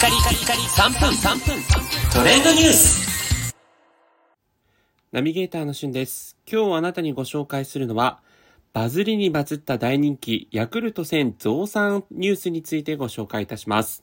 カリカリカリ3分3分トレンドニュースナビゲーターのしゅんです。今日あなたにご紹介するのは、バズりにバズった大人気、ヤクルト1000増産ニュースについてご紹介いたします。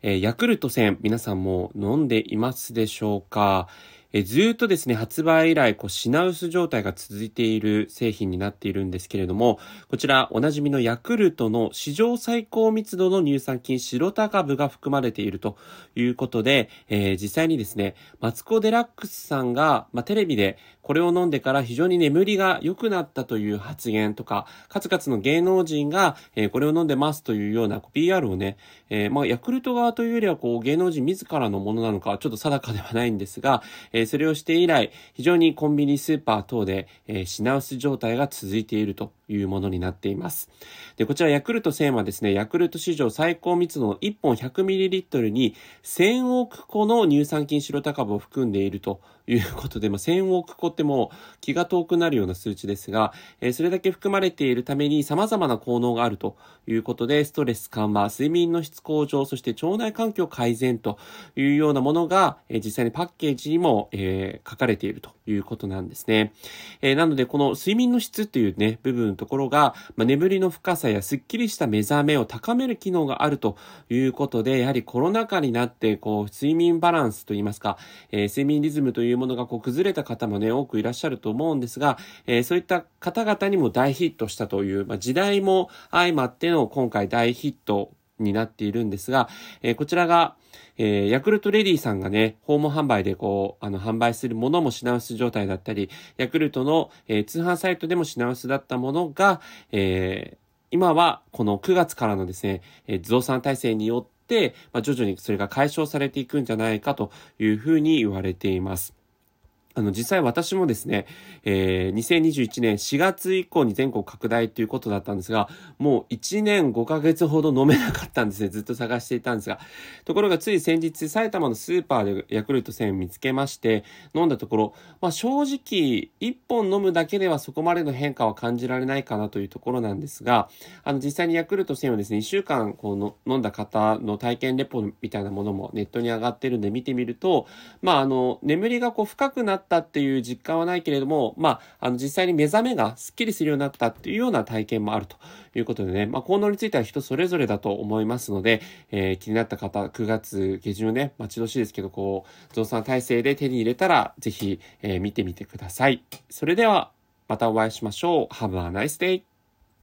えーヤクルト1000、皆さんも飲んでいますでしょうか？えずっとですね、発売以来、こう、品薄状態が続いている製品になっているんですけれども、こちら、おなじみのヤクルトの史上最高密度の乳酸菌白タ株が含まれているということで、えー実際にですね、マツコ・デラックスさんが、まあ、テレビでこれを飲んでから非常に眠りが良くなったという発言とか、数々の芸能人が、えーこれを飲んでますというような PR をね、えーまあ、ヤクルト側というよりはこう芸能人自らのものなのかちょっと定かではないんですが、えそれをして以来、非常にコンビニスーパー等で、え品薄状態が続いているというものになっています。で、こちらヤクルト1000はですね、ヤクルト史上最高密度の1本 100ml に1000億個の乳酸菌白タ株を含んでいるということで、まあ、1000億個ってもう気が遠くなるような数値ですが、えそれだけ含まれているために様々な効能があるということで、ストレス緩和、睡眠の質向上、そして腸内環境改善というようなものが、え実際にパッケージにも、えー書かれているということなんですね。えーなので、この睡眠の質っていうね、部分のところが、まあ、眠りの深さやスッキリした目覚めを高める機能があるということで、やはりコロナ禍になって、こう、睡眠バランスといいますか、えー睡眠リズムというものがこう崩れた方もね、多くいらっしゃると思うんですが、えーそういった方々にも大ヒットしたという、まあ、時代も相まっての今回大ヒットになっているんですが、えーこちらが、えーヤクルトレディさんがね、訪問販売でこう、あの、販売するものも品薄状態だったり、ヤクルトの、えー通販サイトでも品薄だったものが、えー今はこの9月からのですね、えー増産体制によって、まあ、徐々にそれが解消されていくんじゃないかというふうに言われています。あの、実際私もですね、えー2021年4月以降に全国拡大ということだったんですが、もう1年5ヶ月ほど飲めなかったんですね。ずっと探していたんですが。ところがつい先日、埼玉のスーパーでヤクルト1000見つけまして、飲んだところ、まあ正直、1本飲むだけではそこまでの変化は感じられないかなというところなんですが、あの、実際にヤクルト1000をですね、1週間こうの飲んだ方の体験レポみたいなものもネットに上がってるんで見てみると、まああの、眠りがこう深くなったっていう実感はないけれども、まあ、あの、実際に目覚めがスッキリするようになったっていうような体験もあるということでね、まあ、効能については人それぞれだと思いますので、えー気になった方、9月下旬ね、待ち遠しいですけど、こう、増産体制で手に入れたら、ぜひ、えー見てみてください。それでは、またお会いしましょう。Have a nice day!